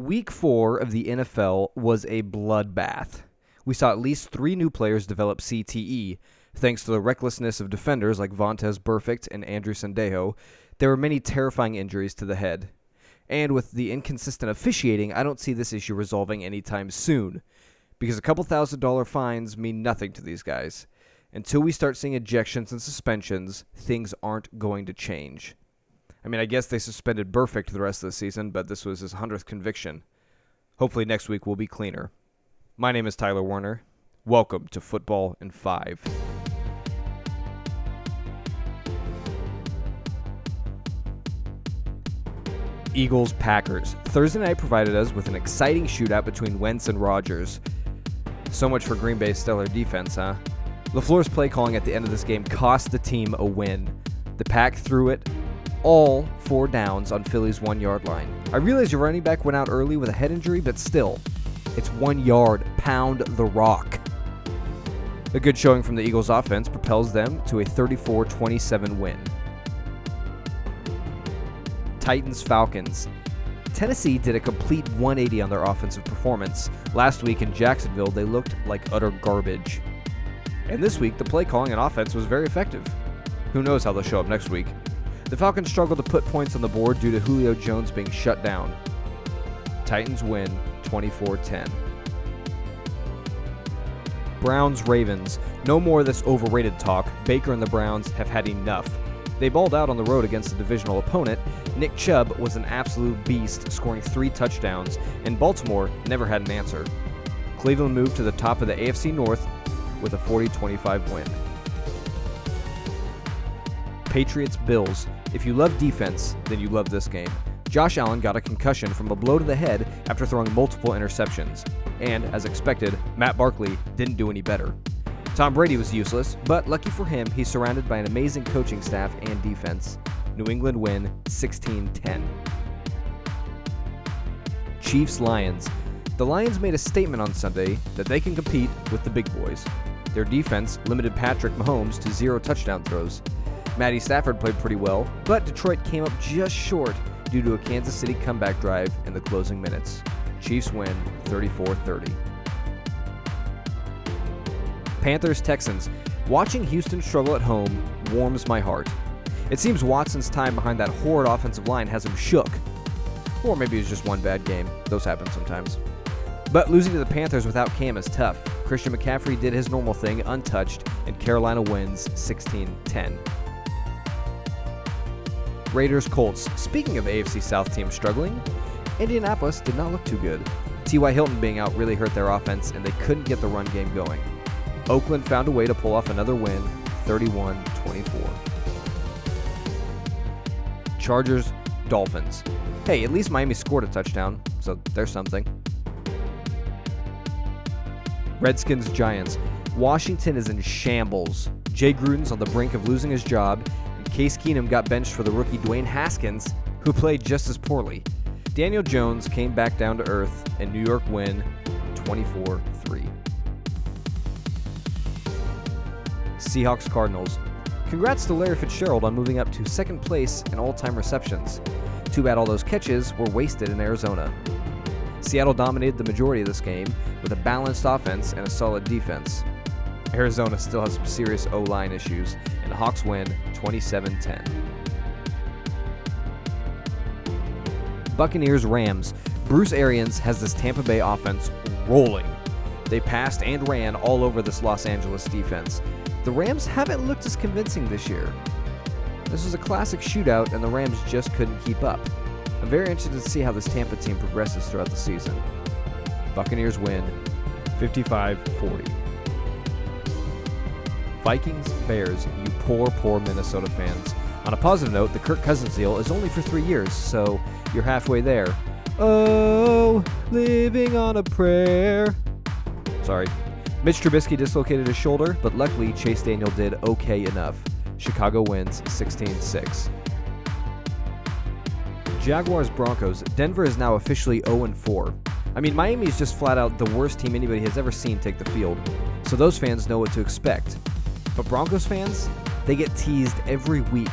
Week four of the NFL was a bloodbath. We saw at least three new players develop CTE. Thanks to the recklessness of defenders like Vontaze Burfict and Andrew Sendejo, there were many terrifying injuries to the head. And with the inconsistent officiating, I don't see this issue resolving anytime soon. Because a couple thousand dollar fines mean nothing to these guys. Until we start seeing ejections and suspensions, things aren't going to change. I mean, I guess they suspended Burfict the rest of the season, but this was his 100th conviction. Hopefully, next week will be cleaner. My name is Tyler Warner. Welcome to Football in 5. Eagles Packers. Thursday night provided us with an exciting shootout between Wentz and Rodgers. So much for Green Bay's stellar defense, huh? LaFleur's play calling at the end of this game cost the team a win. The Pack threw it all four downs on Philly's one yard line. I realize your running back went out early with a head injury, but still, it's one yard. Pound the rock. A good showing from the Eagles offense propels them to a 34 27 win. Titans Falcons. Tennessee did a complete 180 on their offensive performance. Last week in Jacksonville, they looked like utter garbage. And this week, the play calling and offense was very effective. Who knows how they'll show up next week? The Falcons struggled to put points on the board due to Julio Jones being shut down. Titans win 24 10. Browns Ravens. No more of this overrated talk. Baker and the Browns have had enough. They balled out on the road against a divisional opponent. Nick Chubb was an absolute beast, scoring three touchdowns, and Baltimore never had an answer. Cleveland moved to the top of the AFC North with a 40 25 win. Patriots Bills. If you love defense, then you love this game. Josh Allen got a concussion from a blow to the head after throwing multiple interceptions. And, as expected, Matt Barkley didn't do any better. Tom Brady was useless, but lucky for him, he's surrounded by an amazing coaching staff and defense. New England win 16 10. Chiefs Lions. The Lions made a statement on Sunday that they can compete with the big boys. Their defense limited Patrick Mahomes to zero touchdown throws. Matty Stafford played pretty well, but Detroit came up just short due to a Kansas City comeback drive in the closing minutes. Chiefs win 34 30. Panthers Texans. Watching Houston struggle at home warms my heart. It seems Watson's time behind that horrid offensive line has him shook. Or maybe it's just one bad game. Those happen sometimes. But losing to the Panthers without Cam is tough. Christian McCaffrey did his normal thing untouched, and Carolina wins 16 10. Raiders Colts. Speaking of AFC South teams struggling, Indianapolis did not look too good. T.Y. Hilton being out really hurt their offense, and they couldn't get the run game going. Oakland found a way to pull off another win, 31 24. Chargers Dolphins. Hey, at least Miami scored a touchdown, so there's something. Redskins Giants. Washington is in shambles. Jay Gruden's on the brink of losing his job, Case Keenum got benched for the rookie Dwayne Haskins, who played just as poorly. Daniel Jones came back down to earth, and New York win 24 3. Seahawks Cardinals. Congrats to Larry Fitzgerald on moving up to second place in all time receptions. Too bad all those catches were wasted in Arizona. Seattle dominated the majority of this game with a balanced offense and a solid defense. Arizona still has some serious O line issues, Hawks win 27 10. Buccaneers Rams. Bruce Arians has this Tampa Bay offense rolling. They passed and ran all over this Los Angeles defense. The Rams haven't looked as convincing this year. This was a classic shootout, and the Rams just couldn't keep up. I'm very interested to see how this Tampa team progresses throughout the season. Buccaneers win 55 40. Vikings Bears, you poor, poor Minnesota fans. On a positive note, the Kirk Cousins deal is only for three years, so you're halfway there. Oh, living on a prayer. Sorry. Mitch Trubisky dislocated his shoulder, but luckily Chase Daniel did okay enough. Chicago wins 16 6. Jaguars Broncos. Denver is now officially 0 4. I mean, Miami is just flat out the worst team anybody has ever seen take the field, so those fans know what to expect. But Broncos fans, they get teased every week,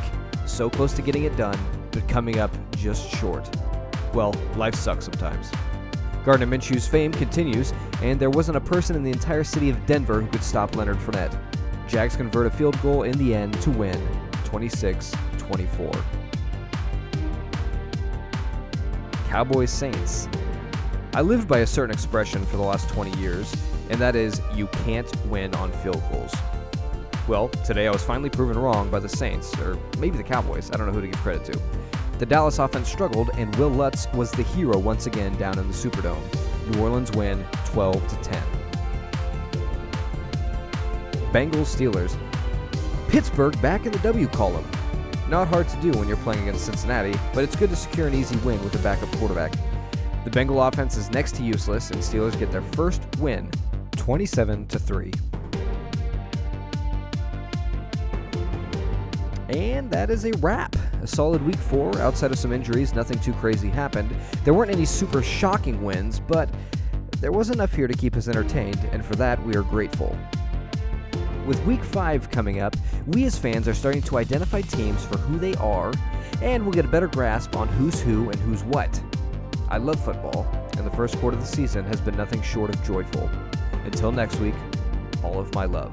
so close to getting it done, but coming up just short. Well, life sucks sometimes. Gardner Minshew's fame continues, and there wasn't a person in the entire city of Denver who could stop Leonard Fournette. Jags convert a field goal in the end to win 26 24. Cowboys Saints. I lived by a certain expression for the last 20 years, and that is you can't win on field goals. Well, today I was finally proven wrong by the Saints, or maybe the Cowboys. I don't know who to give credit to. The Dallas offense struggled, and Wil Lutz was the hero once again down in the Superdome. New Orleans win 12 to 10. Bengals Steelers. Pittsburgh back in the W column. Not hard to do when you're playing against Cincinnati, but it's good to secure an easy win with a backup quarterback. The Bengal offense is next to useless, and Steelers get their first win, 27 to 3. And that is a wrap. A solid week four. Outside of some injuries, nothing too crazy happened. There weren't any super shocking wins, but there was enough here to keep us entertained, and for that, we are grateful. With week five coming up, we as fans are starting to identify teams for who they are, and we'll get a better grasp on who's who and who's what. I love football, and the first quarter of the season has been nothing short of joyful. Until next week, all of my love.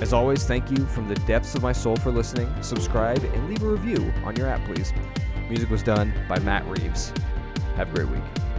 As always, thank you from the depths of my soul for listening. Subscribe and leave a review on your app, please. Music was done by Matt Reeves. Have a great week.